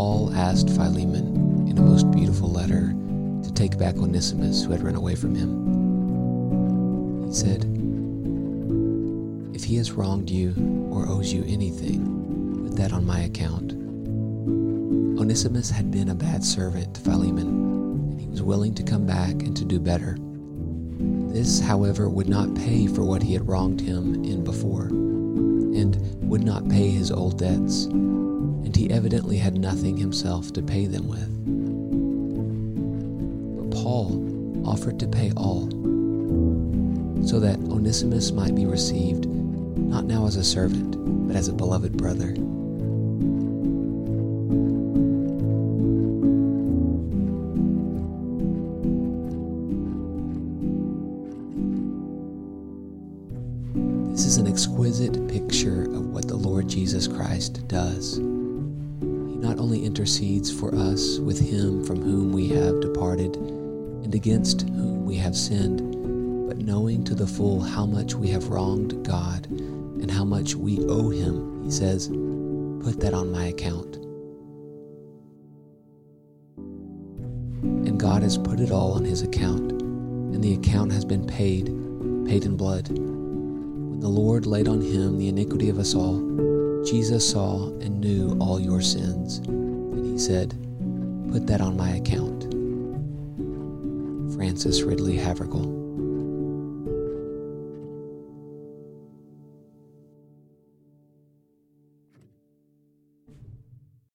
Paul asked Philemon in a most beautiful letter to take back Onesimus who had run away from him. He said, If he has wronged you or owes you anything, put that on my account. Onesimus had been a bad servant to Philemon, and he was willing to come back and to do better. This, however, would not pay for what he had wronged him in before, and would not pay his old debts, and he evidently had nothing himself to pay them with. But Paul offered to pay all, so that Onesimus might be received not now as a servant, but as a beloved brother. This is an exquisite picture of what the Lord Jesus Christ does. Not only intercedes for us with Him from whom we have departed and against whom we have sinned, but knowing to the full how much we have wronged God and how much we owe Him, He says, Put that on my account. And God has put it all on His account, and the account has been paid, paid in blood. When the Lord laid on Him the iniquity of us all, Jesus saw and knew all your sins, and He said, Put that on my account. Francis Ridley Havergal.